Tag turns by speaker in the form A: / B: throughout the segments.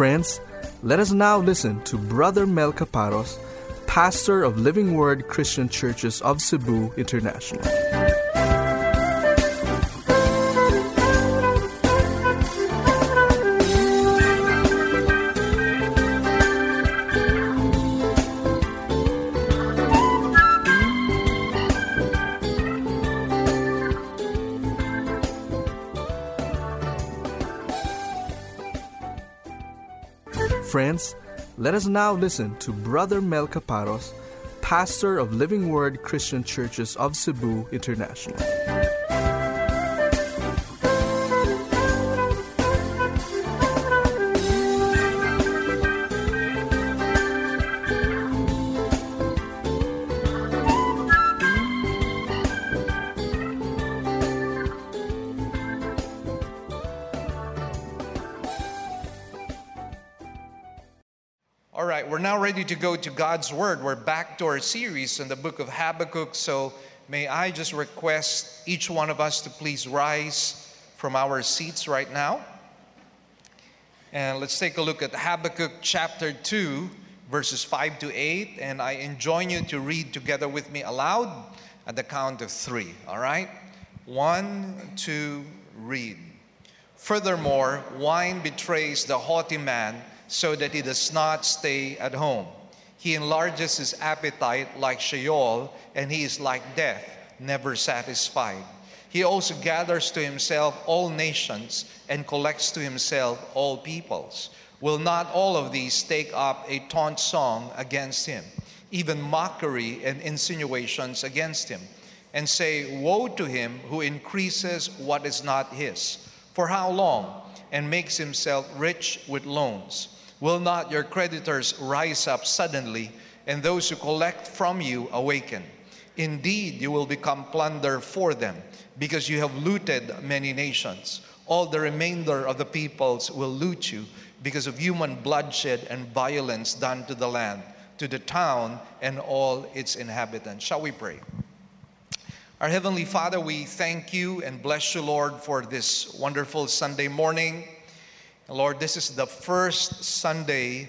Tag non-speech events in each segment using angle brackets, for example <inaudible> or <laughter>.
A: Friends, let us now listen to Brother Mel Caparos, pastor of Living Word Christian Churches of Cebu International. Let us now listen to Brother Mel Caparos, pastor of Living Word Christian Churches of Cebu International.
B: To go to God's Word. We're back to our series in the book of Habakkuk. So, may I just request each one of us to please rise from our seats right now. And let's take a look at Habakkuk chapter 2, verses 5 to 8. And I enjoin you to read together with me aloud at the count of three. All right? One, two, read. Furthermore, wine betrays the haughty man so that he does not stay at home. He enlarges his appetite like Sheol, and he is like death, never satisfied. He also gathers to himself all nations and collects to himself all peoples. Will not all of these take up a taunt song against him, even mockery and insinuations against him, and say, Woe to him who increases what is not his? For how long? And makes himself rich with loans. Will not your creditors rise up suddenly, and those who collect from you awaken? Indeed, you will become plunder for them, because you have looted many nations. All the remainder of the peoples will loot you because of human bloodshed and violence done to the land, to the town, and all its inhabitants. Shall we pray? Our Heavenly Father, we thank you and bless you, Lord, for this wonderful Sunday morning. Lord, this is the first Sunday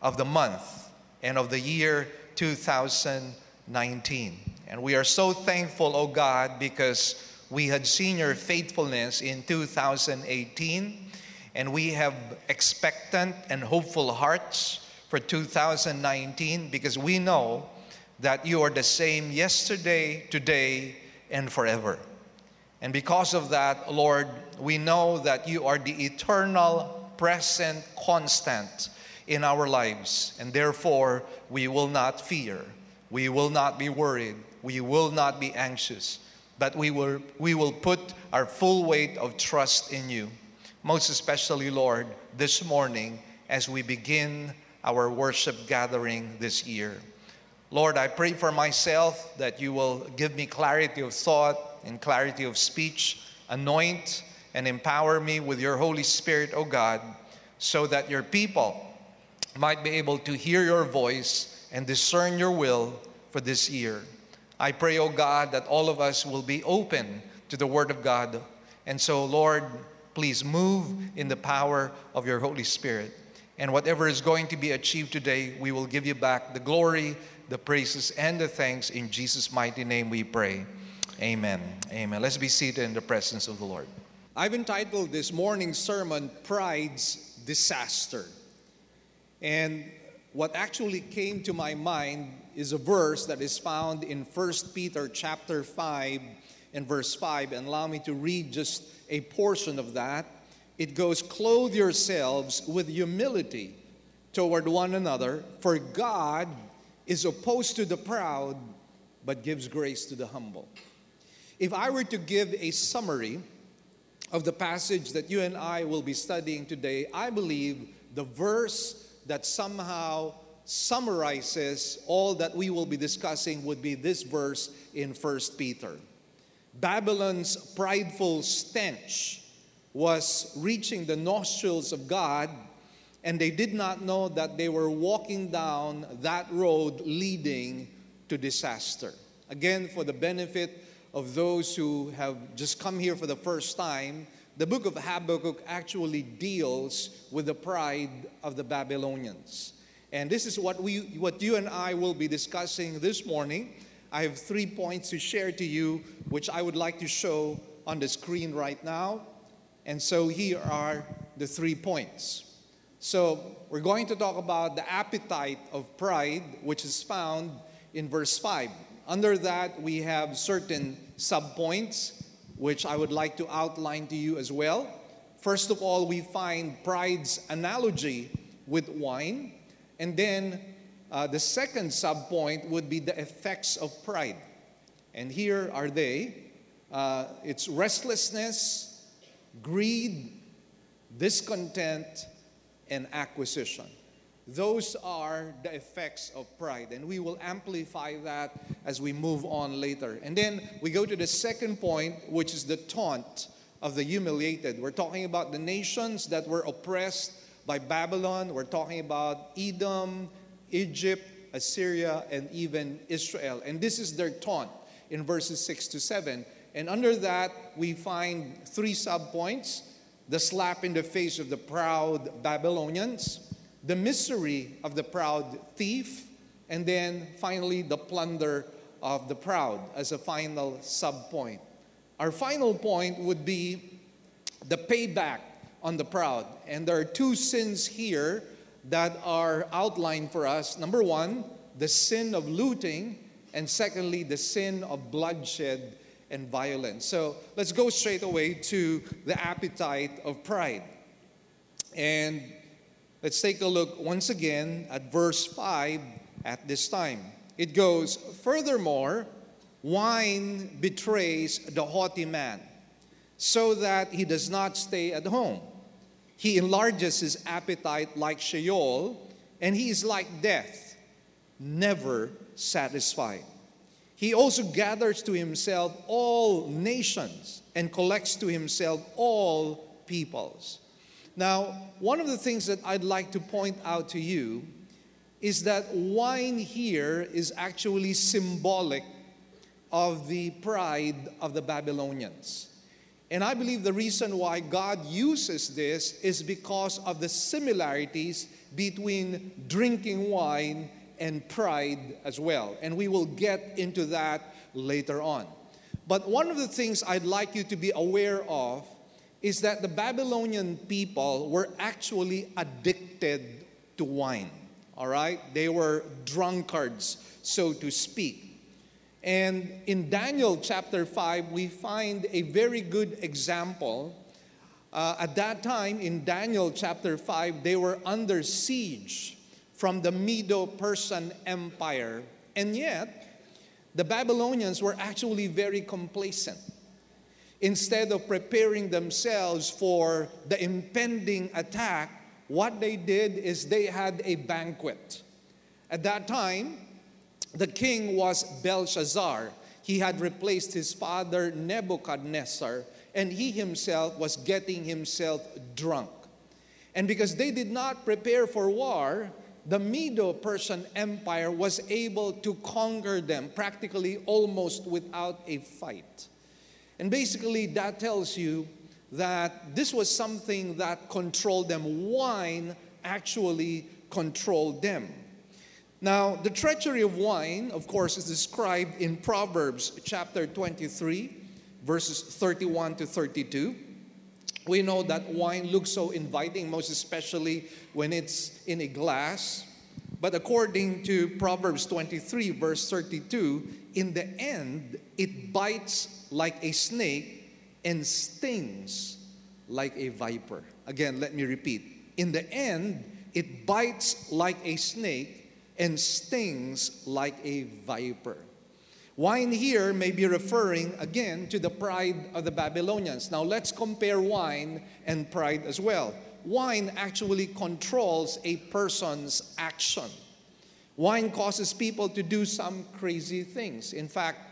B: of the month and of the year 2019. And we are so thankful, oh God, because we had seen your faithfulness in 2018, and we have expectant and hopeful hearts for 2019 because we know that you are the same yesterday, today, and forever. And because of that, Lord, we know that you are the eternal, present, constant in our lives. And therefore, we will not fear. We will not be worried. We will not be anxious. But we will, we will put our full weight of trust in you. Most especially, Lord, this morning as we begin our worship gathering this year. Lord, I pray for myself that you will give me clarity of thought and clarity of speech, anoint and empower me with your Holy Spirit, O God, so that your people might be able to hear your voice and discern your will for this year. I pray, O God, that all of us will be open to the Word of God. And so, Lord, please move in the power of your Holy Spirit. And whatever is going to be achieved today, we will give you back the glory, the praises, and the thanks. In Jesus' mighty name we pray. Amen. Amen. Let's be seated in the presence of the Lord. I've entitled this morning's sermon, Pride's Disaster. And what actually came to my mind is a verse that is found in 1 Peter chapter 5 and verse 5. And allow me to read just a portion of that. It goes, Clothe yourselves with humility toward one another, for God is opposed to the proud, but gives grace to the humble. If I were to give a summary of the passage that you and I will be studying today, I believe the verse that somehow summarizes all that we will be discussing would be this verse in 1 Peter. Babylon's prideful stench was reaching the nostrils of God, and they did not know that they were walking down that road leading to disaster. Again, for the benefit of those who have just come here for the first time, the book of Habakkuk actually deals with the pride of the Babylonians. And this is what we what you and I will be discussing this morning. I have 3 points to share to you which I would like to show on the screen right now. And so here are the 3 points. So, we're going to talk about the appetite of pride which is found in verse 5. Under that, we have certain subpoints which I would like to outline to you as well. First of all, we find pride's analogy with wine. And then uh, the second subpoint would be the effects of pride. And here are they uh, it's restlessness, greed, discontent, and acquisition. Those are the effects of pride, and we will amplify that as we move on later. And then we go to the second point, which is the taunt of the humiliated. We're talking about the nations that were oppressed by Babylon, we're talking about Edom, Egypt, Assyria, and even Israel. And this is their taunt in verses 6 to 7. And under that, we find three subpoints the slap in the face of the proud Babylonians the misery of the proud thief, and then finally the plunder of the proud as a final sub point. Our final point would be the payback on the proud. And there are two sins here that are outlined for us. Number one, the sin of looting, and secondly, the sin of bloodshed and violence. So let's go straight away to the appetite of pride. And Let's take a look once again at verse 5 at this time. It goes, Furthermore, wine betrays the haughty man, so that he does not stay at home. He enlarges his appetite like Sheol, and he is like death, never satisfied. He also gathers to himself all nations and collects to himself all peoples. Now, one of the things that I'd like to point out to you is that wine here is actually symbolic of the pride of the Babylonians. And I believe the reason why God uses this is because of the similarities between drinking wine and pride as well. And we will get into that later on. But one of the things I'd like you to be aware of is that the Babylonian people were actually addicted to wine. All right? They were drunkards, so to speak. And in Daniel chapter 5, we find a very good example. Uh, at that time, in Daniel chapter 5, they were under siege from the Medo Persian Empire. And yet, the Babylonians were actually very complacent instead of preparing themselves for the impending attack, what they did is they had a banquet. At that time, the king was Belshazzar. He had replaced his father Nebuchadnezzar, and he himself was getting himself drunk. And because they did not prepare for war, the Medo Persian Empire was able to conquer them practically almost without a fight. And basically, that tells you that this was something that controlled them. Wine actually controlled them. Now, the treachery of wine, of course, is described in Proverbs chapter 23, verses 31 to 32. We know that wine looks so inviting, most especially when it's in a glass. But according to Proverbs 23, verse 32, in the end, it bites like a snake and stings like a viper. Again, let me repeat. In the end, it bites like a snake and stings like a viper. Wine here may be referring again to the pride of the Babylonians. Now let's compare wine and pride as well. Wine actually controls a person's action. Wine causes people to do some crazy things. In fact,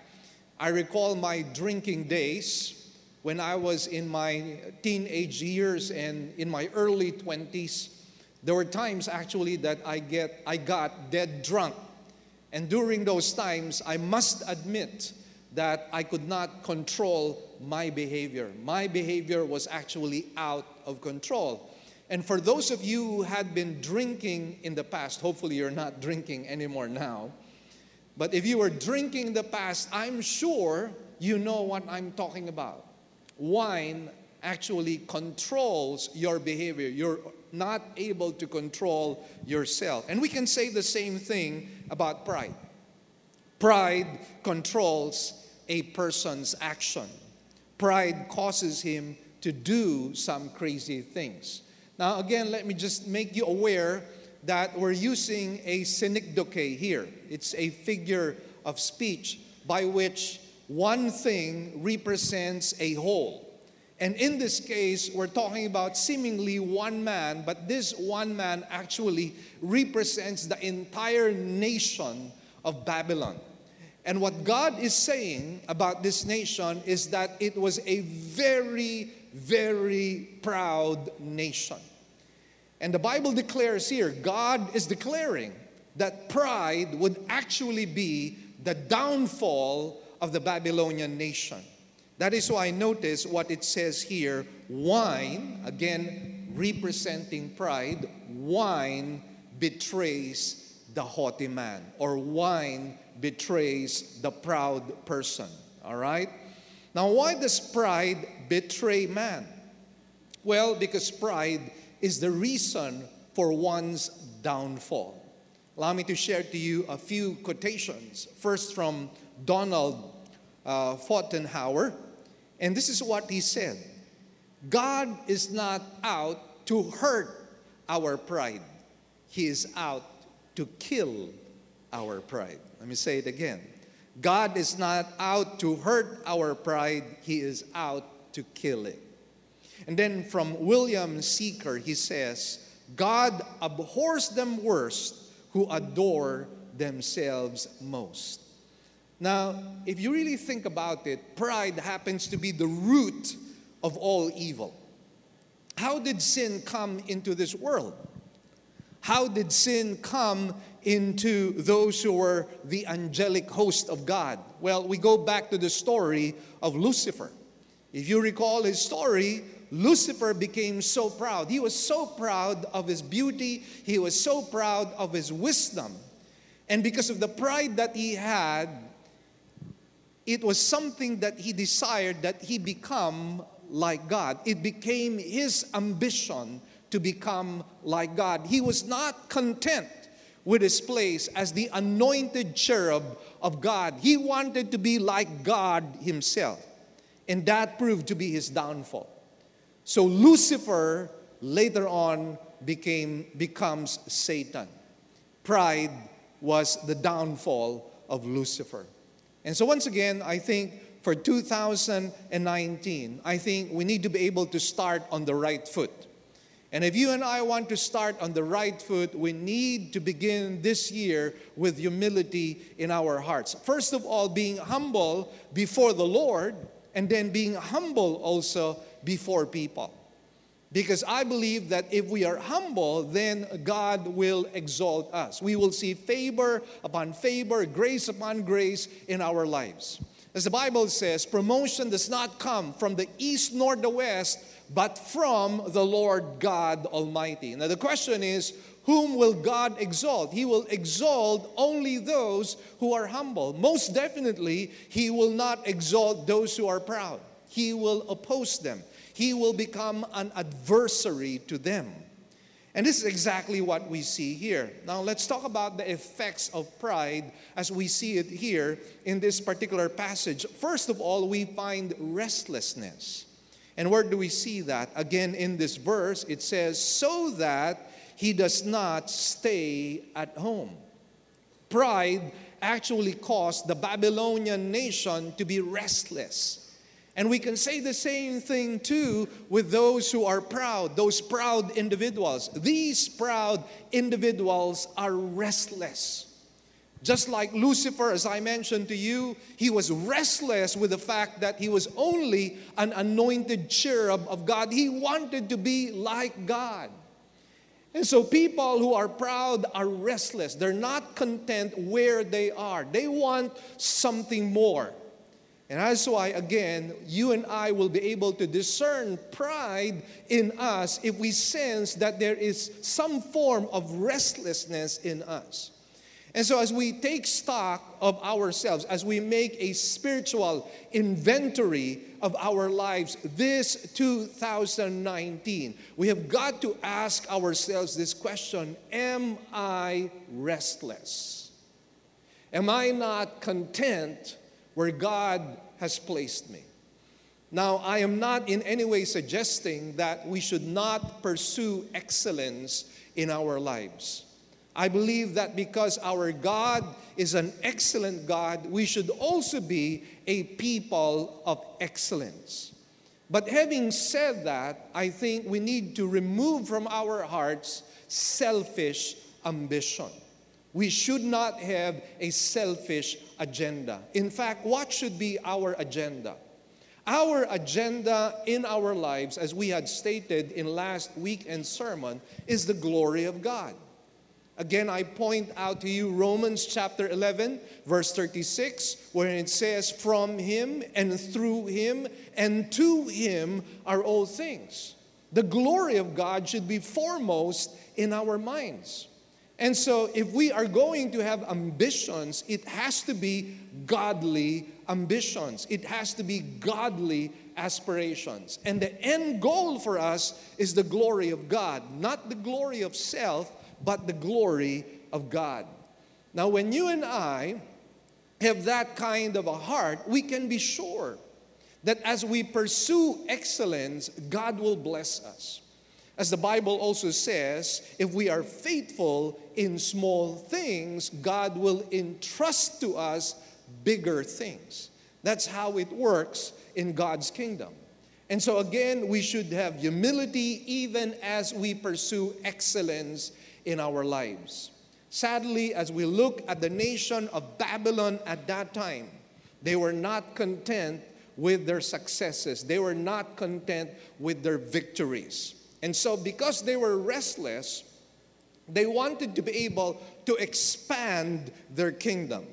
B: I recall my drinking days when I was in my teenage years and in my early 20s. There were times actually that I get I got dead drunk. And during those times, I must admit that I could not control my behavior. My behavior was actually out of control. And for those of you who had been drinking in the past, hopefully you're not drinking anymore now. But if you were drinking in the past, I'm sure you know what I'm talking about. Wine actually controls your behavior. You're not able to control yourself. And we can say the same thing about pride. Pride controls a person's action. Pride causes him to do some crazy things. Now, again, let me just make you aware that we're using a synecdoche here. It's a figure of speech by which one thing represents a whole. And in this case, we're talking about seemingly one man, but this one man actually represents the entire nation of Babylon. And what God is saying about this nation is that it was a very, very proud nation. And the Bible declares here, God is declaring that pride would actually be the downfall of the Babylonian nation. That is why I notice what it says here wine, again representing pride, wine betrays the haughty man, or wine betrays the proud person. All right? Now, why does pride betray man? Well, because pride is the reason for one's downfall. Allow me to share to you a few quotations. First, from Donald uh, and this is what he said God is not out to hurt our pride, He is out to kill our pride. Let me say it again. God is not out to hurt our pride, He is out to kill it. And then from William Secker, he says, God abhors them worst who adore themselves most. Now, if you really think about it, pride happens to be the root of all evil. How did sin come into this world? How did sin come into those who were the angelic host of God? Well, we go back to the story of Lucifer. If you recall his story, Lucifer became so proud. He was so proud of his beauty, he was so proud of his wisdom. And because of the pride that he had, it was something that he desired that he become like God. It became his ambition to become like God. He was not content with his place as the anointed cherub of God. He wanted to be like God himself. And that proved to be his downfall. So Lucifer later on became becomes Satan. Pride was the downfall of Lucifer. And so once again, I think for 2019, I think we need to be able to start on the right foot. And if you and I want to start on the right foot, we need to begin this year with humility in our hearts. First of all, being humble before the Lord, and then being humble also before people. Because I believe that if we are humble, then God will exalt us. We will see favor upon favor, grace upon grace in our lives. As the Bible says, promotion does not come from the east nor the west, but from the Lord God Almighty. Now, the question is, whom will God exalt? He will exalt only those who are humble. Most definitely, He will not exalt those who are proud. He will oppose them he will become an adversary to them. And this is exactly what we see here. Now, let's talk about the effects of pride as we see it here in this particular passage. First of all, we find restlessness. And where do we see that? Again, in this verse, it says, so that he does not stay at home. Pride actually caused the Babylonian nation to be restless. And we can say the same thing too with those who are proud, those proud individuals. These proud individuals are restless. Just like Lucifer, as I mentioned to you, he was restless with the fact that he was only an anointed cherub of God. He wanted to be like God. And so people who are proud are restless. They're not content where they are, they want something more. And that's why, again, you and I will be able to discern pride in us if we sense that there is some form of restlessness in us. And so, as we take stock of ourselves, as we make a spiritual inventory of our lives this 2019, we have got to ask ourselves this question Am I restless? Am I not content where God has placed me. Now, I am not in any way suggesting that we should not pursue excellence in our lives. I believe that because our God is an excellent God, we should also be a people of excellence. But having said that, I think we need to remove from our hearts selfish ambition. We should not have a selfish agenda. In fact, what should be our agenda? Our agenda in our lives, as we had stated in last weekend's sermon, is the glory of God. Again, I point out to you Romans chapter 11, verse 36, where it says, From him and through him and to him are all things. The glory of God should be foremost in our minds. And so, if we are going to have ambitions, it has to be godly ambitions. It has to be godly aspirations. And the end goal for us is the glory of God, not the glory of self, but the glory of God. Now, when you and I have that kind of a heart, we can be sure that as we pursue excellence, God will bless us. As the Bible also says, if we are faithful in small things, God will entrust to us bigger things. That's how it works in God's kingdom. And so, again, we should have humility even as we pursue excellence in our lives. Sadly, as we look at the nation of Babylon at that time, they were not content with their successes, they were not content with their victories. And so, because they were restless, they wanted to be able to expand their kingdom.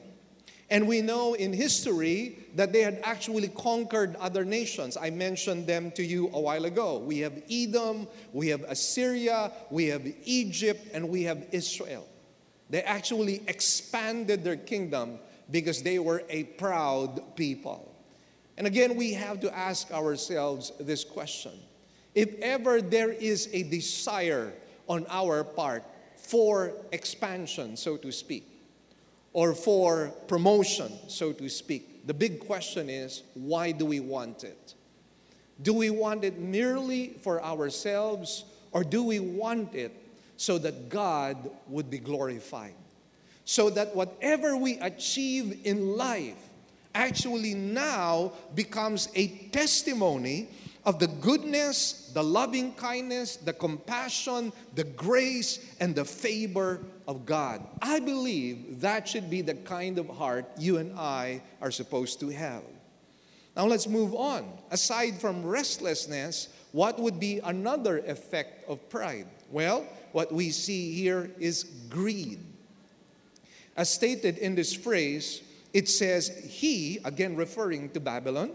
B: And we know in history that they had actually conquered other nations. I mentioned them to you a while ago. We have Edom, we have Assyria, we have Egypt, and we have Israel. They actually expanded their kingdom because they were a proud people. And again, we have to ask ourselves this question if ever there is a desire on our part for expansion, so to speak, or for promotion, so to speak, the big question is why do we want it? Do we want it merely for ourselves, or do we want it so that God would be glorified? So that whatever we achieve in life actually now becomes a testimony of the goodness, the loving kindness, the compassion, the grace, and the favor of God. I believe that should be the kind of heart you and I are supposed to have. Now let's move on. Aside from restlessness, what would be another effect of pride? Well, what we see here is greed. As stated in this phrase, it says, He, again referring to Babylon,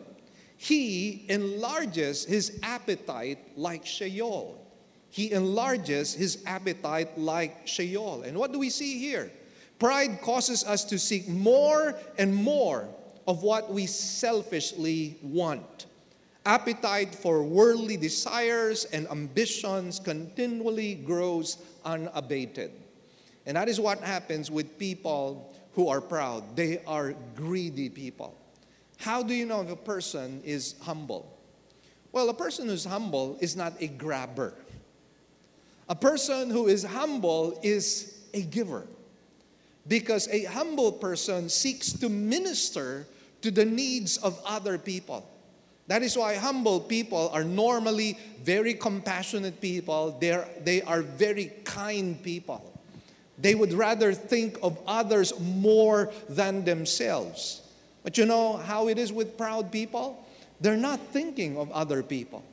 B: he enlarges his appetite like Sheol. He enlarges his appetite like Sheol. And what do we see here? Pride causes us to seek more and more of what we selfishly want. Appetite for worldly desires and ambitions continually grows unabated. And that is what happens with people who are proud. They are greedy people. How do you know if a person is humble? Well, a person who's humble is not a grabber. A person who is humble is a giver. Because a humble person seeks to minister to the needs of other people. That is why humble people are normally very compassionate people. They're, they are very kind people. They would rather think of others more than themselves. But you know how it is with proud people? They're not thinking of other people.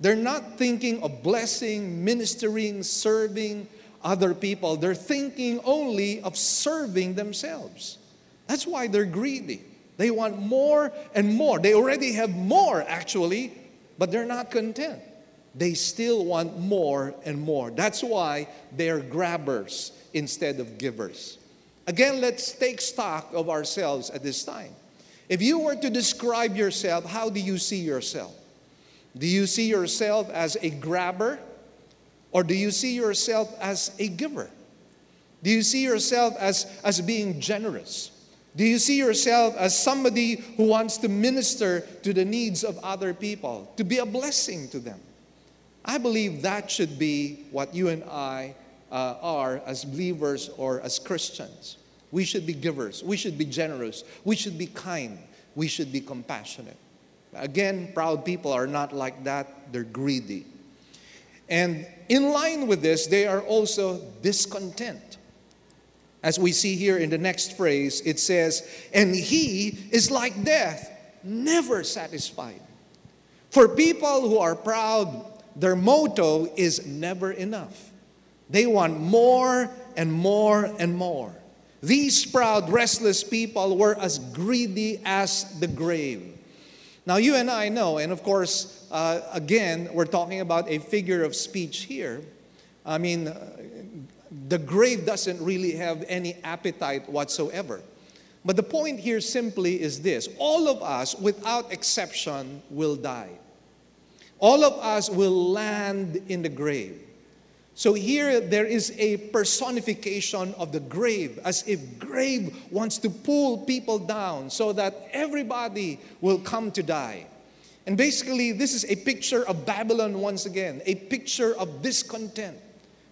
B: They're not thinking of blessing, ministering, serving other people. They're thinking only of serving themselves. That's why they're greedy. They want more and more. They already have more, actually, but they're not content. They still want more and more. That's why they're grabbers instead of givers. Again, let's take stock of ourselves at this time. If you were to describe yourself, how do you see yourself? Do you see yourself as a grabber or do you see yourself as a giver? Do you see yourself as, as being generous? Do you see yourself as somebody who wants to minister to the needs of other people, to be a blessing to them? I believe that should be what you and I uh, are as believers or as Christians. We should be givers, we should be generous, we should be kind, we should be compassionate. Again, proud people are not like that, they're greedy. And in line with this, they are also discontent. As we see here in the next phrase, it says, And he is like death, never satisfied. For people who are proud, their motto is never enough. They want more and more and more. These proud, restless people were as greedy as the grave. Now, you and I know, and of course, uh, again, we're talking about a figure of speech here. I mean, uh, the grave doesn't really have any appetite whatsoever. But the point here simply is this all of us, without exception, will die. All of us will land in the grave. So here there is a personification of the grave, as if grave wants to pull people down so that everybody will come to die. And basically, this is a picture of Babylon once again, a picture of discontent.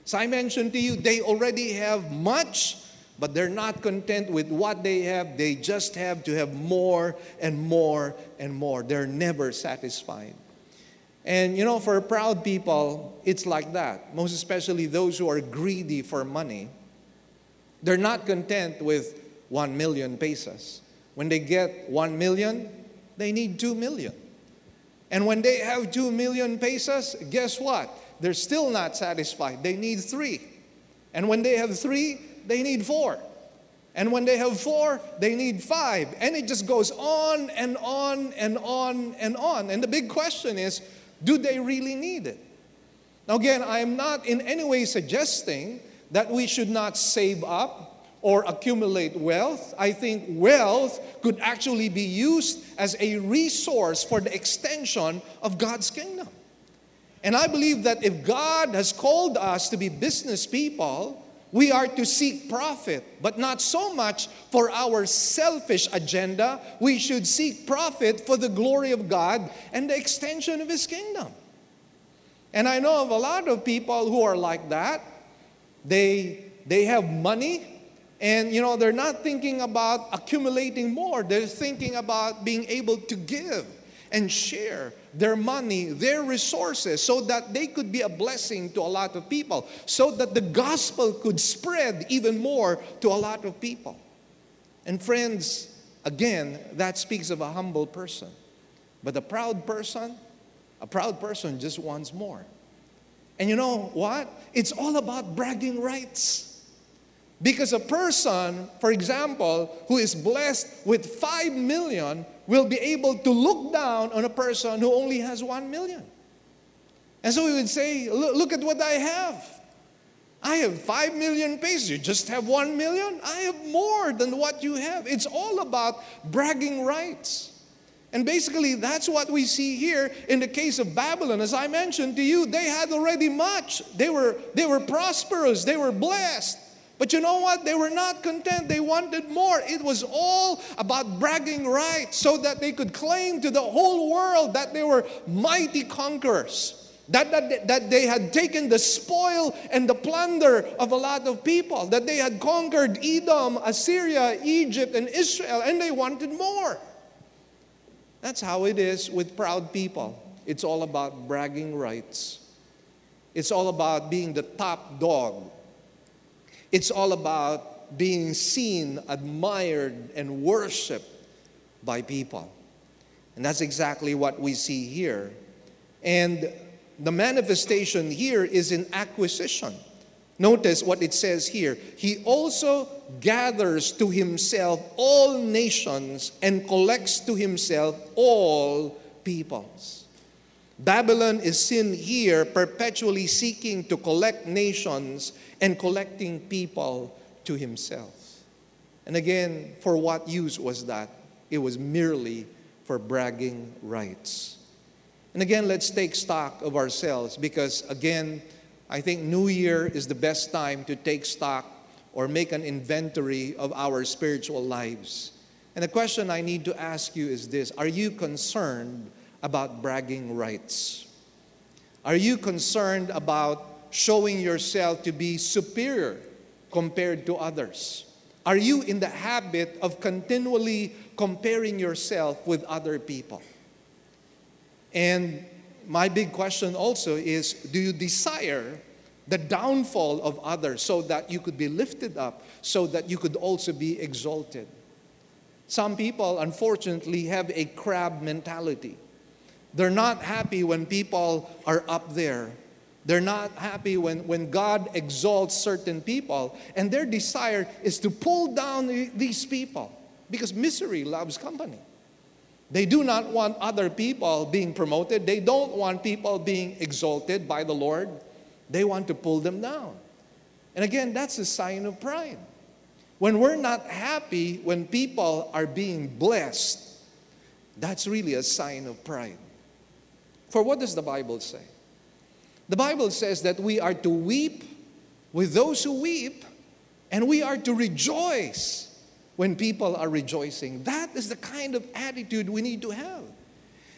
B: As I mentioned to you, they already have much, but they're not content with what they have. They just have to have more and more and more. They're never satisfied. And you know, for proud people, it's like that. Most especially those who are greedy for money. They're not content with 1 million pesos. When they get 1 million, they need 2 million. And when they have 2 million pesos, guess what? They're still not satisfied. They need 3. And when they have 3, they need 4. And when they have 4, they need 5. And it just goes on and on and on and on. And the big question is, do they really need it? Now, again, I am not in any way suggesting that we should not save up or accumulate wealth. I think wealth could actually be used as a resource for the extension of God's kingdom. And I believe that if God has called us to be business people, we are to seek profit, but not so much for our selfish agenda. We should seek profit for the glory of God and the extension of His kingdom. And I know of a lot of people who are like that. They, they have money, and you know, they're not thinking about accumulating more, they're thinking about being able to give and share their money, their resources, so that they could be a blessing to a lot of people, so that the gospel could spread even more to a lot of people. And friends, again, that speaks of a humble person. But a proud person, a proud person just wants more. And you know what? It's all about bragging rights. Because a person, for example, who is blessed with 5 million will be able to look down on a person who only has 1 million. And so we would say, look, at what I have. I have 5 million pesos. You just have 1 million? I have more than what you have. It's all about bragging rights. And basically, that's what we see here in the case of Babylon. As I mentioned to you, they had already much. They were, they were prosperous, they were blessed. But you know what? They were not content. They wanted more. It was all about bragging rights so that they could claim to the whole world that they were mighty conquerors. That, that, that they had taken the spoil and the plunder of a lot of people, that they had conquered Edom, Assyria, Egypt, and Israel, and they wanted more. That's how it is with proud people. It's all about bragging rights, it's all about being the top dog it's all about being seen, admired, and worshiped by people. And that's exactly what we see here. And the manifestation here is in acquisition. Notice what it says here. He also gathers to himself all nations and collects to himself all peoples. Babylon is seen here perpetually seeking to collect nations and collecting people to himself. And again, for what use was that? It was merely for bragging rights. And again, let's take stock of ourselves because, again, I think New Year is the best time to take stock or make an inventory of our spiritual lives. And the question I need to ask you is this Are you concerned about bragging rights? Are you concerned about showing yourself to be superior compared to others? Are you in the habit of continually comparing yourself with other people? And my big question also is do you desire the downfall of others so that you could be lifted up, so that you could also be exalted? Some people, unfortunately, have a crab mentality. They're not happy when people are up there. They're not happy when, when God exalts certain people. And their desire is to pull down these people because misery loves company. They do not want other people being promoted. They don't want people being exalted by the Lord. They want to pull them down. And again, that's a sign of pride. When we're not happy when people are being blessed, that's really a sign of pride. For what does the Bible say? The Bible says that we are to weep with those who weep, and we are to rejoice when people are rejoicing. That is the kind of attitude we need to have.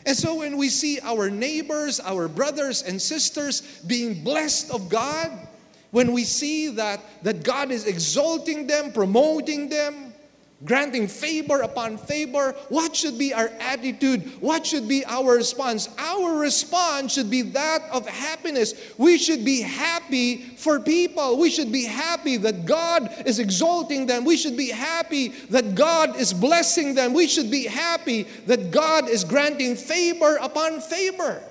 B: And so when we see our neighbors, our brothers and sisters being blessed of God, when we see that, that God is exalting them, promoting them, granting favor upon favor, what should be our attitude? What should be our response? Our response should be that of happiness. We should be happy for people. We should be happy that God is exalting them. We should be happy that God is blessing them. We should be happy that God is granting favor upon favor.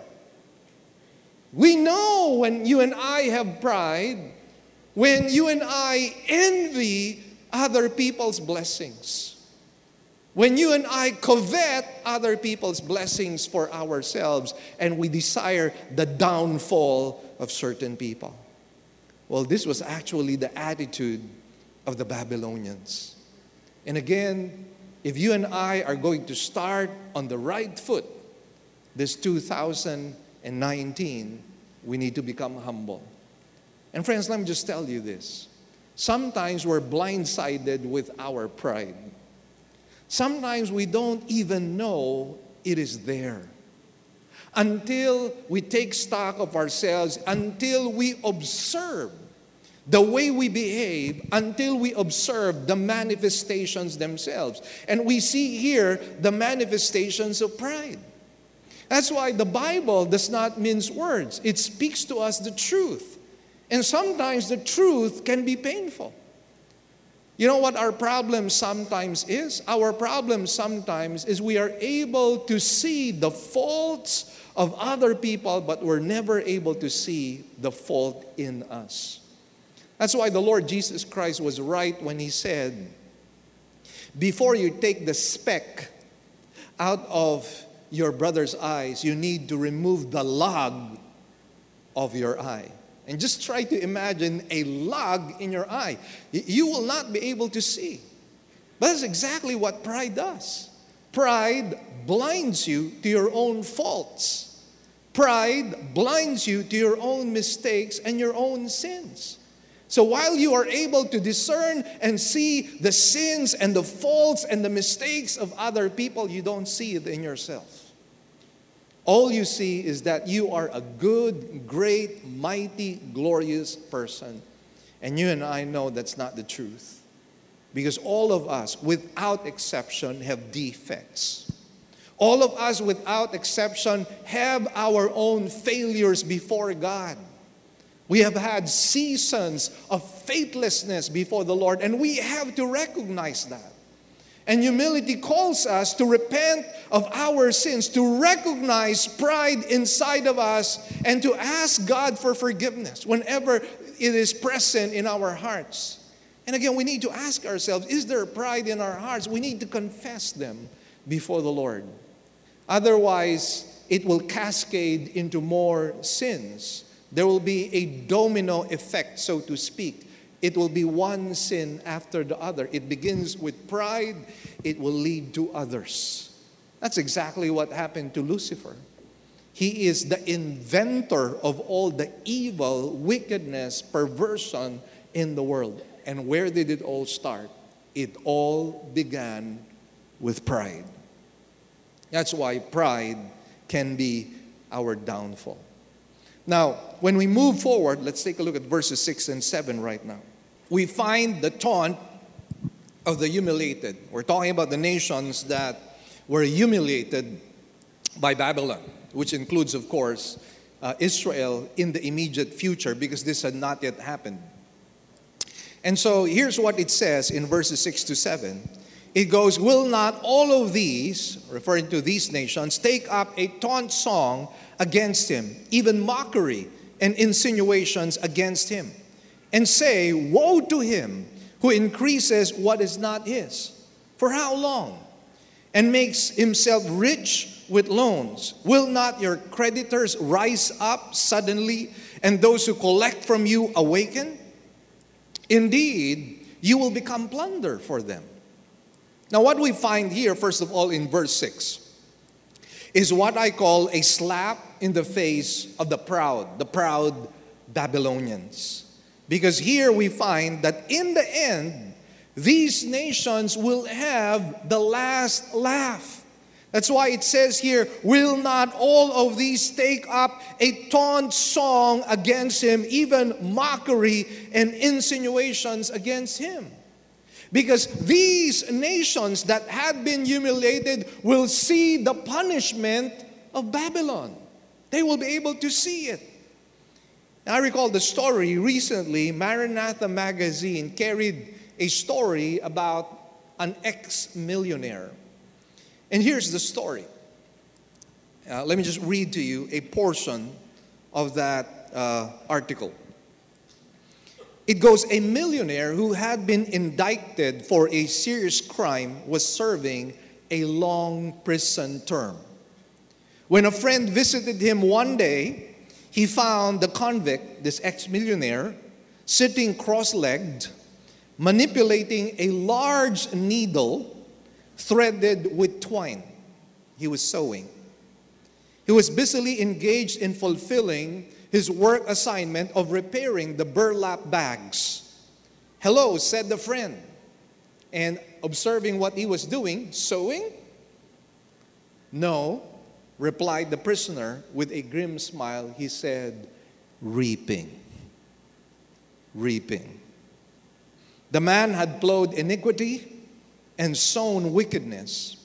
B: We know when you and I have pride, when you and I envy other people's blessings. When you and I covet other people's blessings for ourselves and we desire the downfall of certain people. Well, this was actually the attitude of the Babylonians. And again, if you and I are going to start on the right foot this 2019, we need to become humble. And friends, let me just tell you this Sometimes we're blindsided with our pride. Sometimes we don't even know it is there. Until we take stock of ourselves, until we observe the way we behave, until we observe the manifestations themselves. And we see here the manifestations of pride. That's why the Bible does not mince words, it speaks to us the truth. And sometimes the truth can be painful. You know what our problem sometimes is? Our problem sometimes is we are able to see the faults of other people, but we're never able to see the fault in us. That's why the Lord Jesus Christ was right when he said, Before you take the speck out of your brother's eyes, you need to remove the log of your eye. And just try to imagine a log in your eye. You will not be able to see. But that's exactly what pride does. Pride blinds you to your own faults. Pride blinds you to your own mistakes and your own sins. So while you are able to discern and see the sins and the faults and the mistakes of other people, you don't see it in yourself. All you see is that you are a good, great, mighty, glorious person. And you and I know that's not the truth. Because all of us, without exception, have defects. All of us, without exception, have our own failures before God. We have had seasons of faithlessness before the Lord, and we have to recognize that. And humility calls us to repent of our sins, to recognize pride inside of us, and to ask God for forgiveness whenever it is present in our hearts. And again, we need to ask ourselves is there pride in our hearts? We need to confess them before the Lord. Otherwise, it will cascade into more sins. There will be a domino effect, so to speak. It will be one sin after the other. It begins with pride, it will lead to others. That's exactly what happened to Lucifer. He is the inventor of all the evil, wickedness, perversion in the world. And where did it all start? It all began with pride. That's why pride can be our downfall. Now, when we move forward, let's take a look at verses 6 and 7 right now. We find the taunt of the humiliated. We're talking about the nations that were humiliated by Babylon, which includes, of course, uh, Israel in the immediate future because this had not yet happened. And so here's what it says in verses 6 to 7. It goes, Will not all of these, referring to these nations, take up a taunt song against him, even mockery and insinuations against him, and say, Woe to him who increases what is not his? For how long? And makes himself rich with loans. Will not your creditors rise up suddenly, and those who collect from you awaken? Indeed, you will become plunder for them. Now, what we find here, first of all, in verse 6, is what I call a slap in the face of the proud, the proud Babylonians. Because here we find that in the end, these nations will have the last laugh. That's why it says here, Will not all of these take up a taunt song against him, even mockery and insinuations against him? Because these nations that had been humiliated will see the punishment of Babylon. They will be able to see it. I recall the story recently, Maranatha magazine carried a story about an ex millionaire and here's the story. Uh, let me just read to you a portion of that uh, article. It goes A millionaire who had been indicted for a serious crime was serving a long prison term. When a friend visited him one day, he found the convict, this ex millionaire, sitting cross legged, manipulating a large needle threaded with twine. He was sewing. He was busily engaged in fulfilling his work assignment of repairing the burlap bags. Hello, said the friend. And observing what he was doing, sewing? No, replied the prisoner with a grim smile. He said, reaping. Reaping. The man had plowed iniquity and sown wickedness,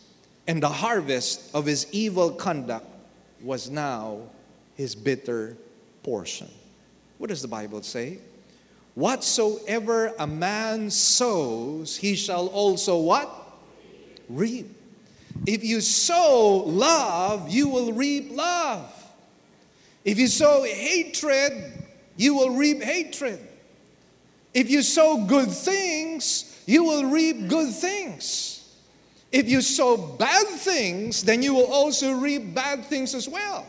B: and the harvest of his evil conduct was now his bitter portion. What does the Bible say? Whatsoever a man sows, he shall also what? Reap. If you sow love, you will reap love. If you sow hatred, you will reap hatred. If you sow good things, you will reap good things. If you sow bad things, then you will also reap bad things as well.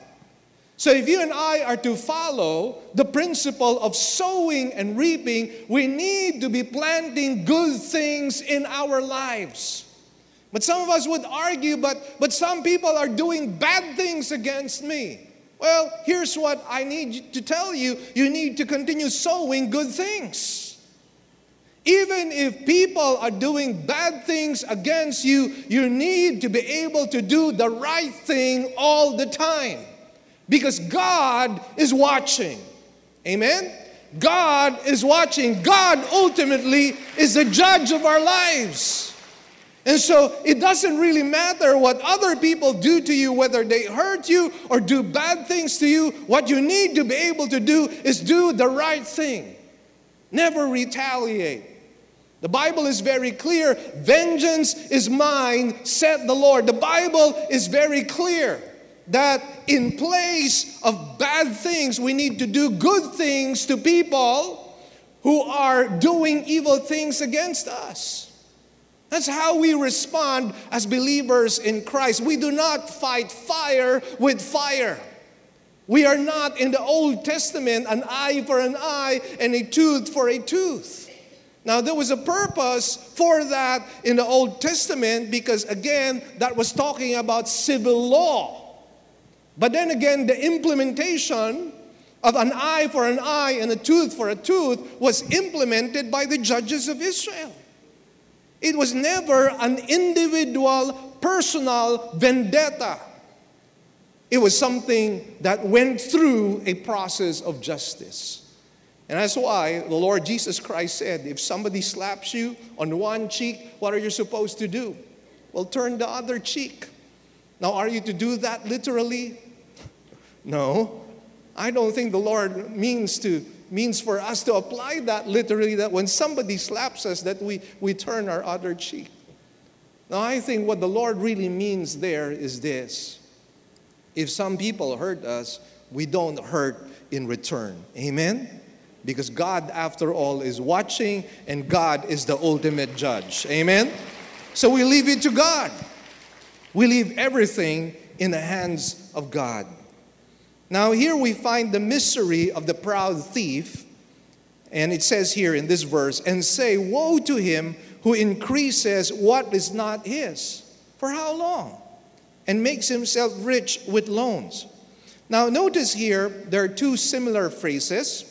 B: So, if you and I are to follow the principle of sowing and reaping, we need to be planting good things in our lives. But some of us would argue, but, but some people are doing bad things against me. Well, here's what I need to tell you you need to continue sowing good things. Even if people are doing bad things against you, you need to be able to do the right thing all the time because God is watching. Amen? God is watching. God ultimately is the judge of our lives. And so it doesn't really matter what other people do to you, whether they hurt you or do bad things to you. What you need to be able to do is do the right thing. Never retaliate. The Bible is very clear vengeance is mine, said the Lord. The Bible is very clear that in place of bad things, we need to do good things to people who are doing evil things against us. That's how we respond as believers in Christ. We do not fight fire with fire. We are not in the Old Testament an eye for an eye and a tooth for a tooth. Now, there was a purpose for that in the Old Testament because, again, that was talking about civil law. But then again, the implementation of an eye for an eye and a tooth for a tooth was implemented by the judges of Israel. It was never an individual, personal vendetta. It was something that went through a process of justice. And that's why the Lord Jesus Christ said, if somebody slaps you on one cheek, what are you supposed to do? Well, turn the other cheek. Now, are you to do that literally? <laughs> No. I don't think the Lord means to means for us to apply that literally that when somebody slaps us that we, we turn our other cheek. Now I think what the Lord really means there is this. If some people hurt us, we don't hurt in return. Amen? Because God, after all, is watching and God is the ultimate judge. Amen? So we leave it to God. We leave everything in the hands of God. Now, here we find the misery of the proud thief. And it says here in this verse, and say, Woe to him who increases what is not his. For how long? And makes himself rich with loans. Now, notice here, there are two similar phrases.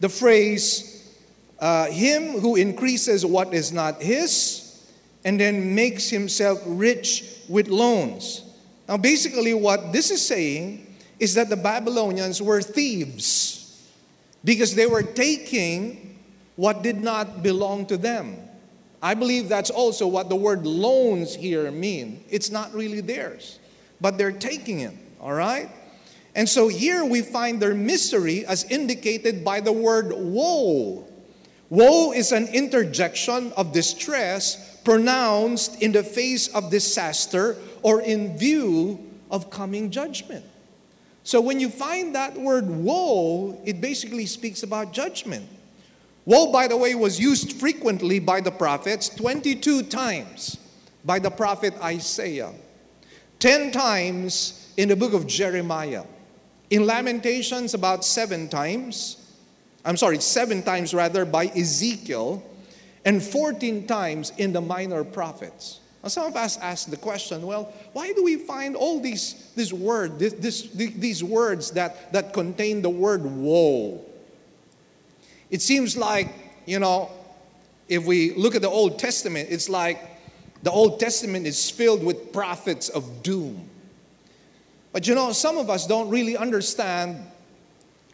B: The phrase, uh, him who increases what is not his, and then makes himself rich with loans. Now, basically, what this is saying is that the Babylonians were thieves because they were taking what did not belong to them. I believe that's also what the word loans here mean. It's not really theirs, but they're taking it, all right? And so here we find their misery as indicated by the word woe. Woe is an interjection of distress pronounced in the face of disaster or in view of coming judgment. So when you find that word woe, it basically speaks about judgment. Woe, by the way, was used frequently by the prophets 22 times by the prophet Isaiah, 10 times in the book of Jeremiah, in Lamentations, about seven times. I'm sorry, seven times rather by Ezekiel, and 14 times in the minor prophets. Now, some of us ask the question, well, why do we find all these, this word, this, this, these words that, that contain the word woe? It seems like, you know, if we look at the Old Testament, it's like the Old Testament is filled with prophets of doom. But you know, some of us don't really understand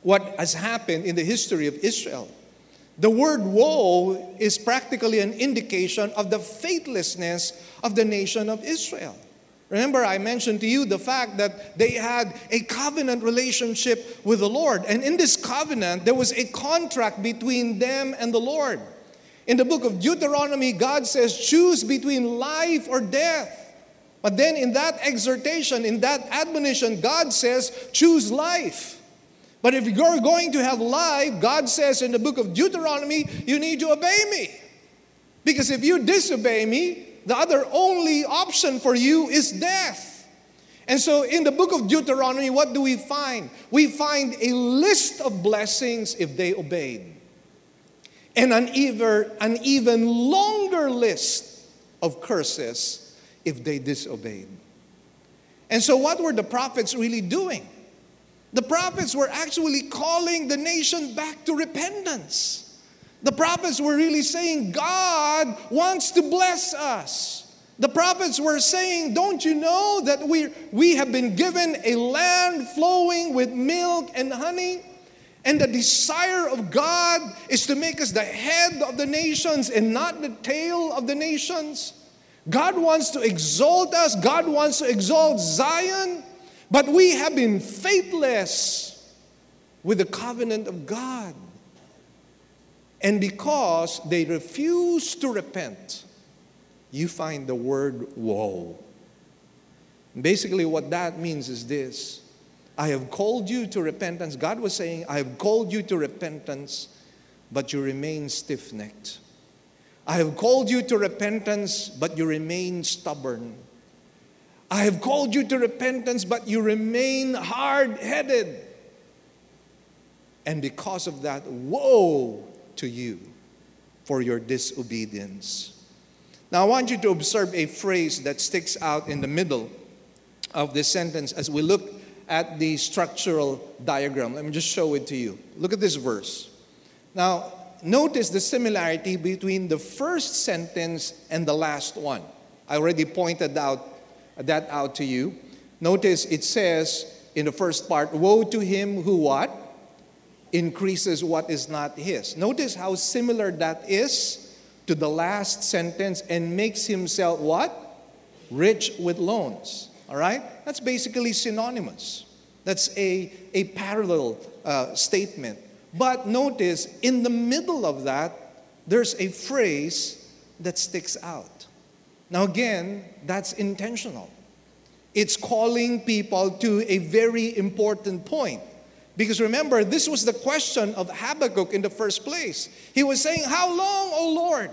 B: what has happened in the history of Israel. The word woe is practically an indication of the faithlessness of the nation of Israel. Remember, I mentioned to you the fact that they had a covenant relationship with the Lord. And in this covenant, there was a contract between them and the Lord. In the book of Deuteronomy, God says, choose between life or death. But then in that exhortation, in that admonition, God says, choose life. But if you're going to have life, God says in the book of Deuteronomy, you need to obey me. Because if you disobey me, the other only option for you is death. And so in the book of Deuteronomy, what do we find? We find a list of blessings if they obeyed, and an even, an even longer list of curses if they disobeyed. And so, what were the prophets really doing? The prophets were actually calling the nation back to repentance. The prophets were really saying, God wants to bless us. The prophets were saying, Don't you know that we, we have been given a land flowing with milk and honey? And the desire of God is to make us the head of the nations and not the tail of the nations. God wants to exalt us, God wants to exalt Zion. But we have been faithless with the covenant of God. And because they refuse to repent, you find the word woe. Basically, what that means is this I have called you to repentance. God was saying, I have called you to repentance, but you remain stiff necked. I have called you to repentance, but you remain stubborn. I have called you to repentance, but you remain hard headed. And because of that, woe to you for your disobedience. Now, I want you to observe a phrase that sticks out in the middle of this sentence as we look at the structural diagram. Let me just show it to you. Look at this verse. Now, notice the similarity between the first sentence and the last one. I already pointed out that out to you. Notice it says in the first part, woe to him who what? Increases what is not his. Notice how similar that is to the last sentence and makes himself what? Rich with loans. All right? That's basically synonymous. That's a, a parallel uh, statement. But notice, in the middle of that, there's a phrase that sticks out. Now, again, that's intentional. It's calling people to a very important point. Because remember, this was the question of Habakkuk in the first place. He was saying, How long, O Lord?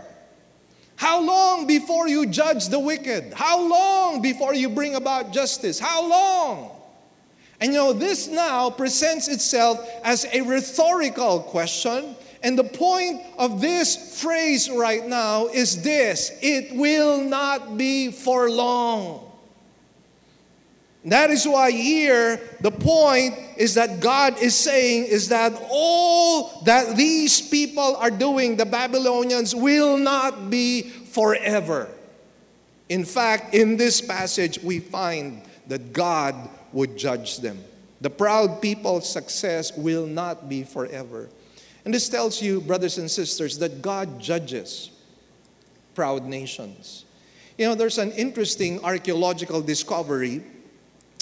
B: How long before you judge the wicked? How long before you bring about justice? How long? And you know, this now presents itself as a rhetorical question. And the point of this phrase right now is this it will not be for long. That is why here the point is that God is saying is that all that these people are doing, the Babylonians, will not be forever. In fact, in this passage, we find that God would judge them. The proud people's success will not be forever. And this tells you, brothers and sisters, that God judges proud nations. You know, there's an interesting archaeological discovery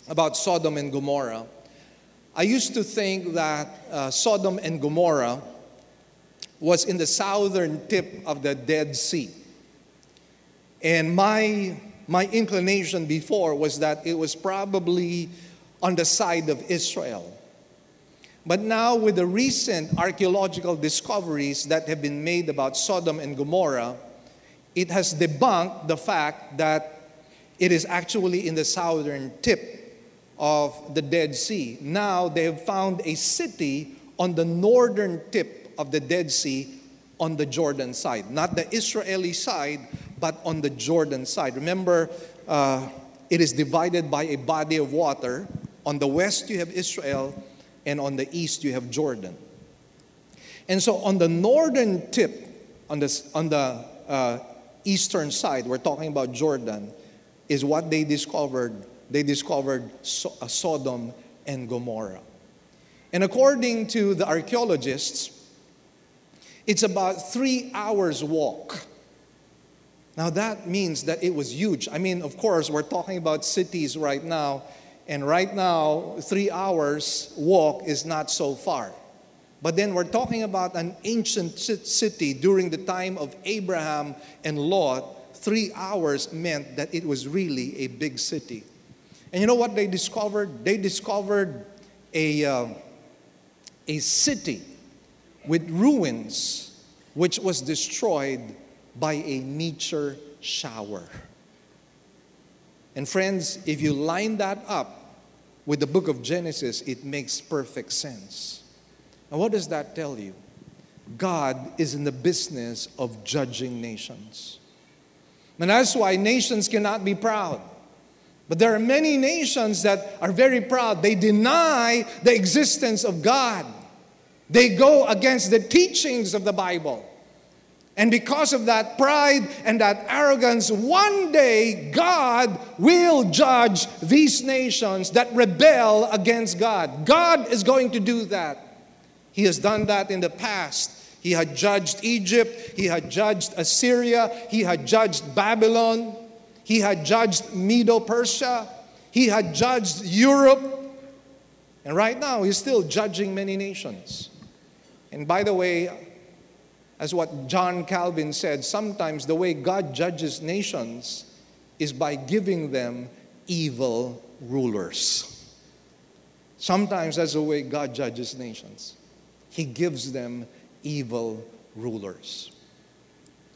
B: about Sodom and Gomorrah. I used to think that uh, Sodom and Gomorrah was in the southern tip of the Dead Sea. And my, my inclination before was that it was probably on the side of Israel. But now, with the recent archaeological discoveries that have been made about Sodom and Gomorrah, it has debunked the fact that it is actually in the southern tip of the Dead Sea. Now they have found a city on the northern tip of the Dead Sea on the Jordan side. Not the Israeli side, but on the Jordan side. Remember, uh, it is divided by a body of water. On the west, you have Israel, and on the east, you have Jordan. And so on the northern tip, on the, on the uh, eastern side, we're talking about Jordan, is what they discovered they discovered uh, Sodom and Gomorrah. And according to the archaeologists, it's about three hours' walk. Now that means that it was huge. I mean, of course, we're talking about cities right now, and right now, three hours' walk is not so far. But then we're talking about an ancient city during the time of Abraham and Lot. Three hours meant that it was really a big city. And you know what they discovered? They discovered a, uh, a city with ruins which was destroyed by a meteor shower. And friends, if you line that up with the book of Genesis, it makes perfect sense. And what does that tell you? God is in the business of judging nations. And that's why nations cannot be proud. But there are many nations that are very proud. They deny the existence of God. They go against the teachings of the Bible. And because of that pride and that arrogance, one day God will judge these nations that rebel against God. God is going to do that. He has done that in the past. He had judged Egypt, He had judged Assyria, He had judged Babylon. He had judged Medo Persia. He had judged Europe. And right now, he's still judging many nations. And by the way, as what John Calvin said, sometimes the way God judges nations is by giving them evil rulers. Sometimes that's the way God judges nations. He gives them evil rulers.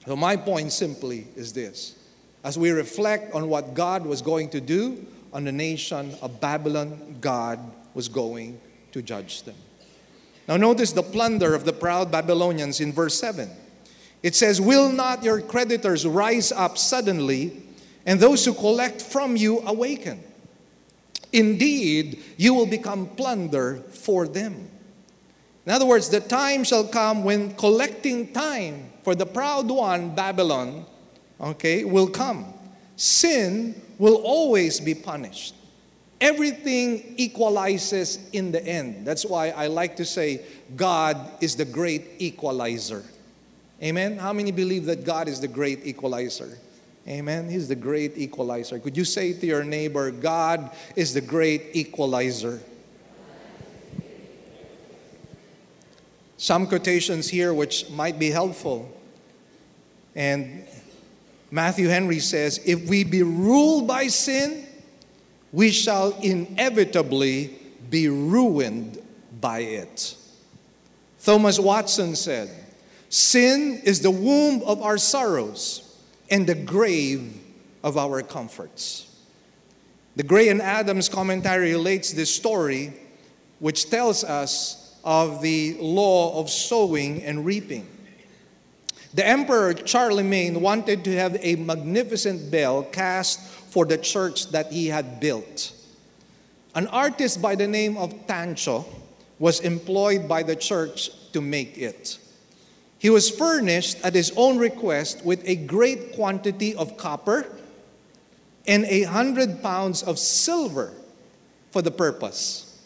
B: So, my point simply is this as we reflect on what God was going to do on the nation of Babylon, God was going to judge them. Now, notice the plunder of the proud Babylonians in verse 7. It says, Will not your creditors rise up suddenly, and those who collect from you awaken? Indeed, you will become plunder for them. In other words, the time shall come when collecting time for the proud one, Babylon, okay, will come. Sin will always be punished. Everything equalizes in the end. That's why I like to say God is the great equalizer. Amen. How many believe that God is the great equalizer? Amen. He's the great equalizer. Could you say to your neighbor, God is the great equalizer? Some quotations here which might be helpful. And Matthew Henry says, If we be ruled by sin, we shall inevitably be ruined by it. Thomas Watson said, Sin is the womb of our sorrows and the grave of our comforts. The Gray and Adams commentary relates this story, which tells us of the law of sowing and reaping. The Emperor Charlemagne wanted to have a magnificent bell cast for the church that he had built. An artist by the name of Tancho was employed by the church to make it. He was furnished at his own request with a great quantity of copper and a hundred pounds of silver for the purpose.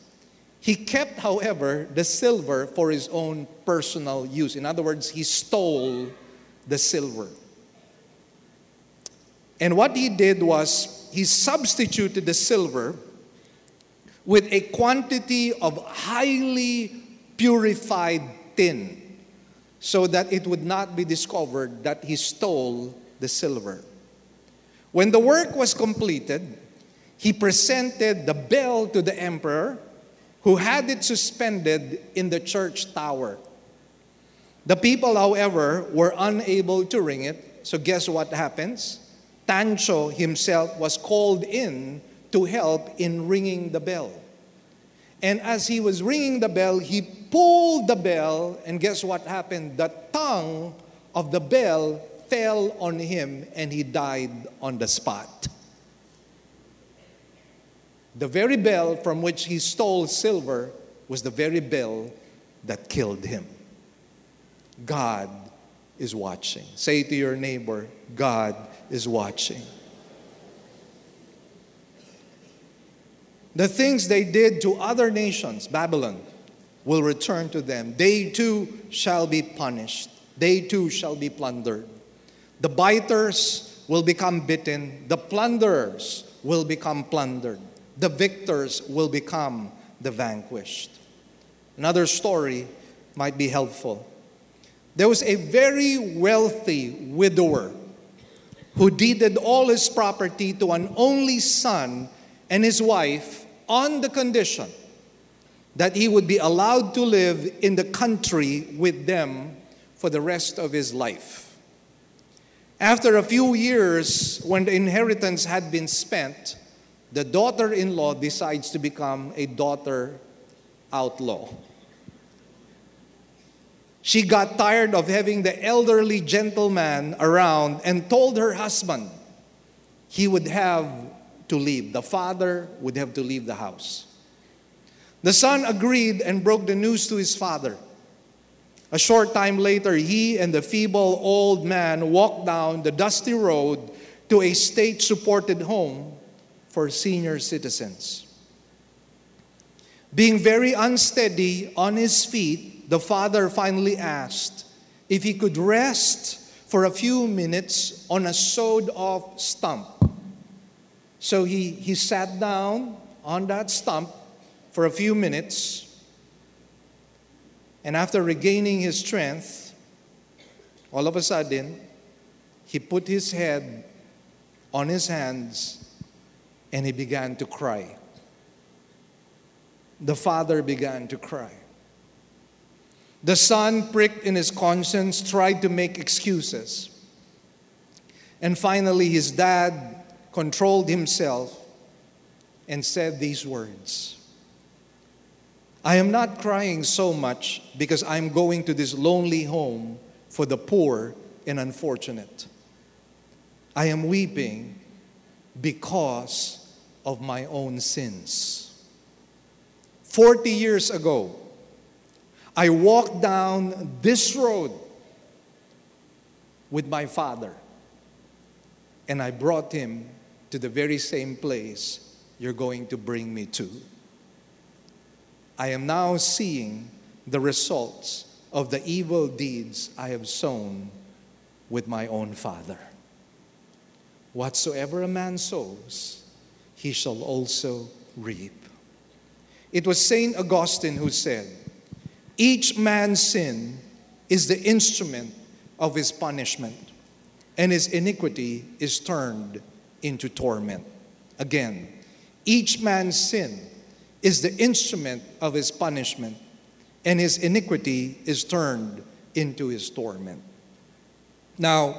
B: He kept, however, the silver for his own personal use. In other words, he stole the silver. And what he did was he substituted the silver with a quantity of highly purified tin so that it would not be discovered that he stole the silver. When the work was completed, he presented the bell to the emperor, who had it suspended in the church tower. The people, however, were unable to ring it, so guess what happens? Tancho himself was called in to help in ringing the bell. And as he was ringing the bell, he pulled the bell, and guess what happened? The tongue of the bell fell on him, and he died on the spot. The very bell from which he stole silver was the very bell that killed him. God is watching. Say to your neighbor, God is watching. The things they did to other nations, Babylon, will return to them. They too shall be punished. They too shall be plundered. The biters will become bitten. The plunderers will become plundered. The victors will become the vanquished. Another story might be helpful. There was a very wealthy widower who deeded all his property to an only son and his wife on the condition that he would be allowed to live in the country with them for the rest of his life. After a few years, when the inheritance had been spent, the daughter in law decides to become a daughter outlaw. She got tired of having the elderly gentleman around and told her husband he would have to leave. The father would have to leave the house. The son agreed and broke the news to his father. A short time later, he and the feeble old man walked down the dusty road to a state supported home for senior citizens. Being very unsteady on his feet, the father finally asked if he could rest for a few minutes on a sawed off stump. So he, he sat down on that stump for a few minutes, and after regaining his strength, all of a sudden, he put his head on his hands and he began to cry. The father began to cry. The son, pricked in his conscience, tried to make excuses. And finally, his dad controlled himself and said these words I am not crying so much because I'm going to this lonely home for the poor and unfortunate. I am weeping because of my own sins. 40 years ago, I walked down this road with my father, and I brought him to the very same place you're going to bring me to. I am now seeing the results of the evil deeds I have sown with my own father. Whatsoever a man sows, he shall also reap. It was St. Augustine who said, Each man's sin is the instrument of his punishment, and his iniquity is turned into torment. Again, each man's sin is the instrument of his punishment, and his iniquity is turned into his torment. Now,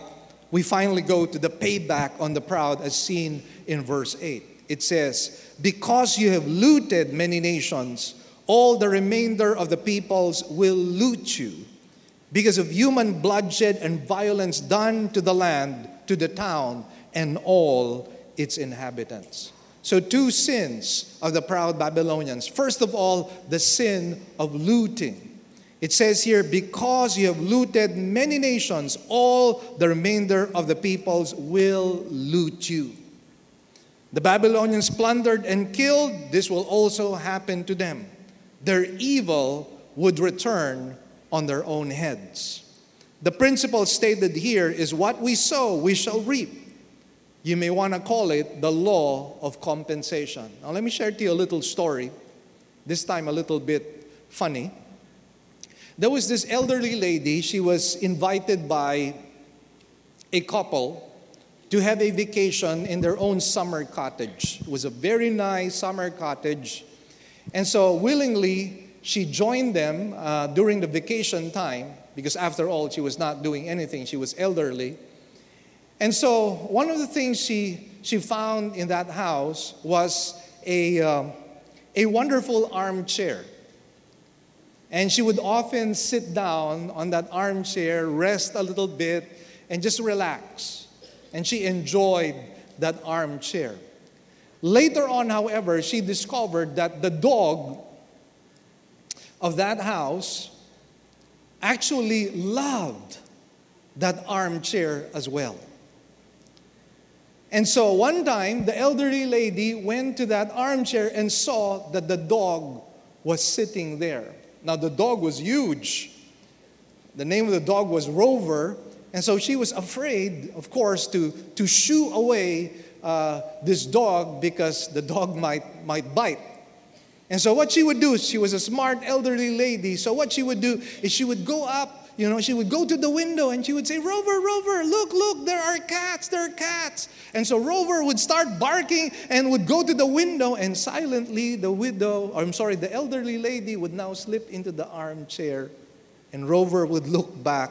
B: we finally go to the payback on the proud as seen in verse 8. It says, Because you have looted many nations, all the remainder of the peoples will loot you. Because of human bloodshed and violence done to the land, to the town, and all its inhabitants. So, two sins of the proud Babylonians. First of all, the sin of looting. It says here, because you have looted many nations, all the remainder of the peoples will loot you. The Babylonians plundered and killed, this will also happen to them. Their evil would return on their own heads. The principle stated here is what we sow, we shall reap. You may want to call it the law of compensation. Now, let me share to you a little story, this time a little bit funny. There was this elderly lady, she was invited by a couple to have a vacation in their own summer cottage. It was a very nice summer cottage. And so, willingly, she joined them uh, during the vacation time because, after all, she was not doing anything. She was elderly. And so, one of the things she, she found in that house was a, uh, a wonderful armchair. And she would often sit down on that armchair, rest a little bit, and just relax. And she enjoyed that armchair. Later on, however, she discovered that the dog of that house actually loved that armchair as well. And so one time, the elderly lady went to that armchair and saw that the dog was sitting there. Now, the dog was huge. The name of the dog was Rover. And so she was afraid, of course, to, to shoo away uh, this dog because the dog <laughs> might, might bite. And so, what she would do, she was a smart elderly lady. So, what she would do is she would go up you know, she would go to the window and she would say, Rover, Rover, look, look, there are cats, there are cats. And so Rover would start barking and would go to the window, and silently the widow, or I'm sorry, the elderly lady would now slip into the armchair, and Rover would look back.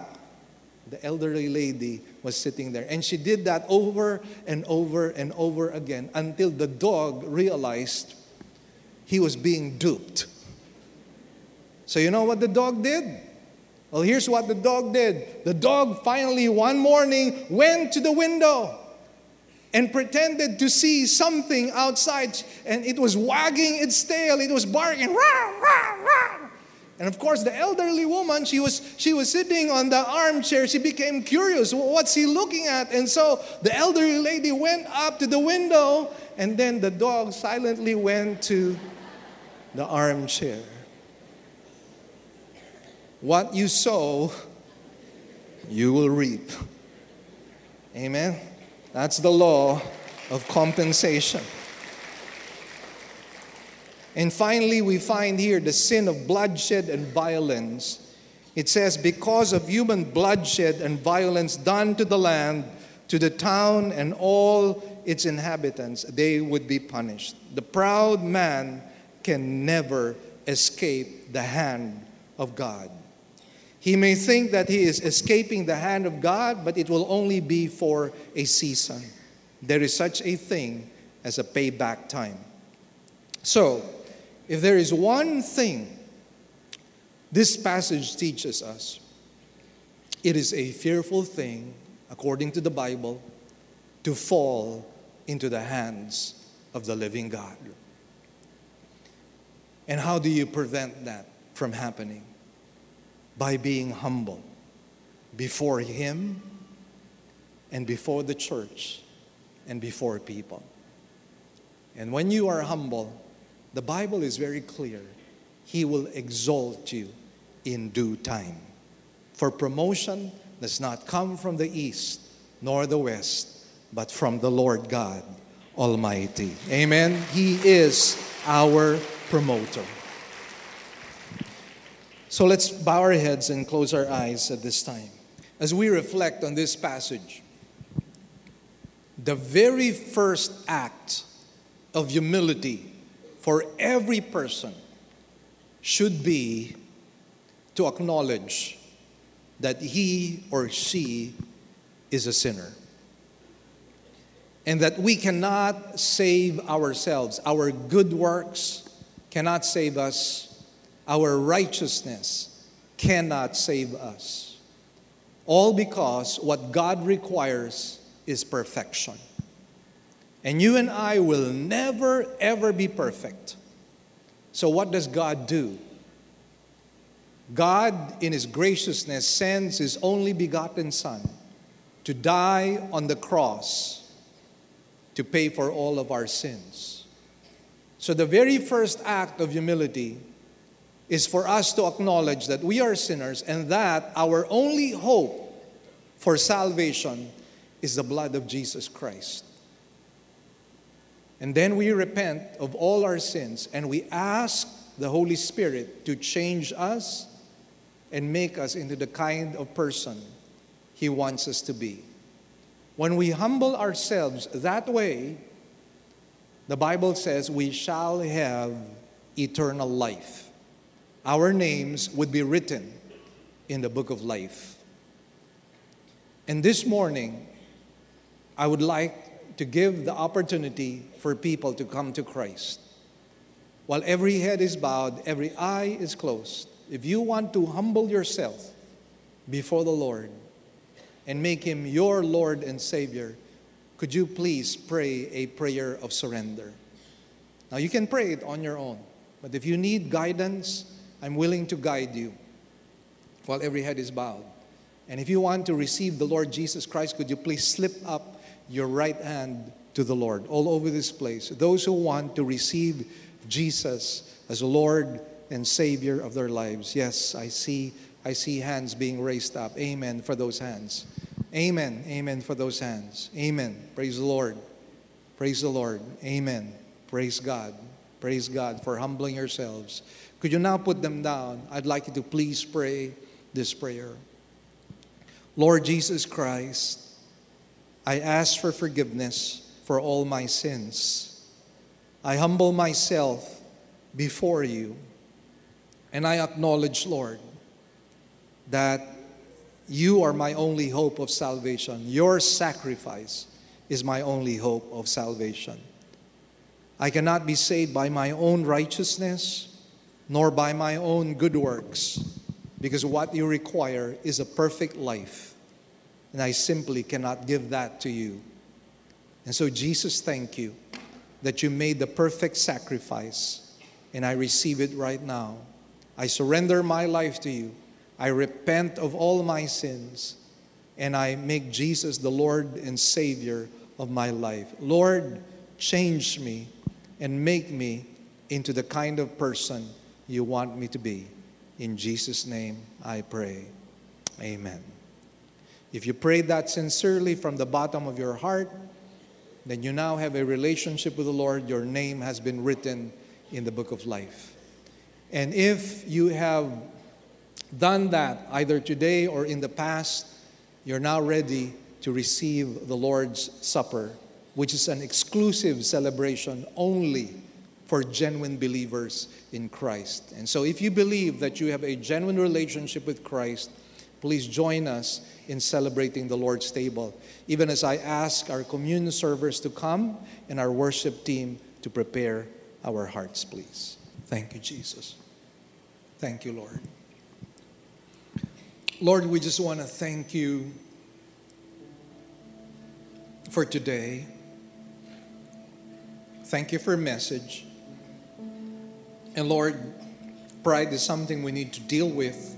B: The elderly lady was sitting there. And she did that over and over and over again until the dog realized he was being duped. So, you know what the dog did? Well, here's what the dog did. The dog finally, one morning, went to the window and pretended to see something outside, and it was wagging its tail, it was barking. Rah, rah, rah. And of course, the elderly woman, she was, she was sitting on the armchair. She became curious. What's he looking at? And so the elderly lady went up to the window, and then the dog silently went to the armchair. What you sow, you will reap. Amen? That's the law of compensation. And finally, we find here the sin of bloodshed and violence. It says, Because of human bloodshed and violence done to the land, to the town, and all its inhabitants, they would be punished. The proud man can never escape the hand of God. He may think that he is escaping the hand of God, but it will only be for a season. There is such a thing as a payback time. So, if there is one thing this passage teaches us, it is a fearful thing, according to the Bible, to fall into the hands of the living God. And how do you prevent that from happening? By being humble before Him and before the church and before people. And when you are humble, the Bible is very clear. He will exalt you in due time. For promotion does not come from the east nor the west, but from the Lord God Almighty. Amen. He is our promoter. So let's bow our heads and close our eyes at this time. As we reflect on this passage, the very first act of humility for every person should be to acknowledge that he or she is a sinner. And that we cannot save ourselves. Our good works cannot save us, our righteousness cannot save us. All because what God requires is perfection. And you and I will never, ever be perfect. So, what does God do? God, in His graciousness, sends His only begotten Son to die on the cross to pay for all of our sins. So, the very first act of humility is for us to acknowledge that we are sinners and that our only hope for salvation is the blood of Jesus Christ. And then we repent of all our sins and we ask the Holy Spirit to change us and make us into the kind of person He wants us to be. When we humble ourselves that way, the Bible says we shall have eternal life. Our names would be written in the book of life. And this morning, I would like to give the opportunity for people to come to Christ. While every head is bowed, every eye is closed, if you want to humble yourself before the Lord and make Him your Lord and Savior, could you please pray a prayer of surrender? Now, you can pray it on your own, but if you need guidance, I'm willing to guide you while every head is bowed. And if you want to receive the Lord Jesus Christ, could you please slip up your right hand to the Lord all over this place? Those who want to receive Jesus as Lord and Savior of their lives. Yes, I see, I see hands being raised up. Amen for those hands. Amen. Amen for those hands. Amen. Praise the Lord. Praise the Lord. Amen. Praise God. Praise God for humbling yourselves. Could you now put them down? I'd like you to please pray this prayer. Lord Jesus Christ, I ask for forgiveness for all my sins. I humble myself before you. And I acknowledge, Lord, that you are my only hope of salvation. Your sacrifice is my only hope of salvation. I cannot be saved by my own righteousness nor by my own good works because what you require is a perfect life. And I simply cannot give that to you. And so, Jesus, thank you that you made the perfect sacrifice, and I receive it right now. I surrender my life to you. I repent of all my sins and I make Jesus the Lord and Savior of my life. Lord, change me and make me into the kind of person you want me to be. In Jesus' name I pray. Amen. If you prayed that sincerely from the bottom of your heart, then you now have a relationship with the Lord. Your name has been written in the book of life. And if you have done that either today or in the past, you're now ready to receive the Lord's Supper, which is an exclusive celebration only for genuine believers in Christ. And so, if you believe that you have a genuine relationship with Christ, please join us in celebrating the Lord's table. Even as I ask our communion servers to come and our worship team to prepare our hearts, please. Thank you, Jesus. Thank you, Lord. Lord, we just want to thank you for today. Thank you for message. And Lord, pride is something we need to deal with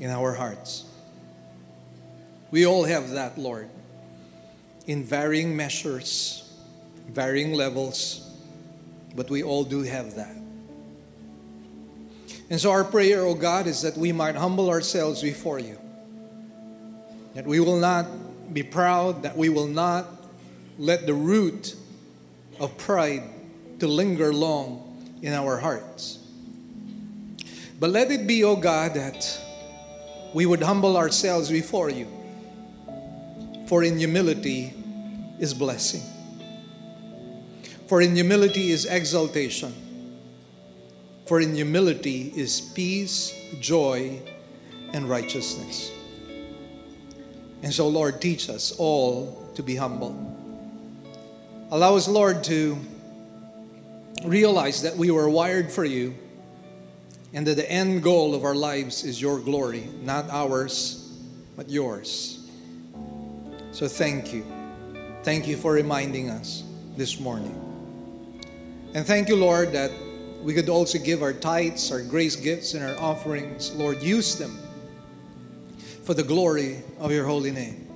B: in our hearts. We all have that, Lord, in varying measures, varying levels, but we all do have that. And so, our prayer, O oh God, is that we might humble ourselves before you, that we will not be proud, that we will not let the root of pride to linger long in our hearts. But let it be, O oh God, that we would humble ourselves before you. For in humility is blessing. For in humility is exaltation. For in humility is peace, joy, and righteousness. And so, Lord, teach us all to be humble. Allow us, Lord, to realize that we were wired for you and that the end goal of our lives is your glory, not ours, but yours. So thank you. Thank you for reminding us this morning. And thank you, Lord, that we could also give our tithes, our grace gifts, and our offerings. Lord, use them for the glory of your holy name.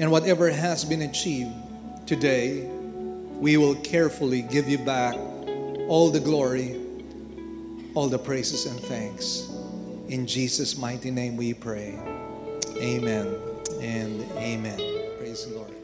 B: And whatever has been achieved, today, we will carefully give you back all the glory, all the praises and thanks. In Jesus' mighty name we pray. Amen and amen. Praise the Lord.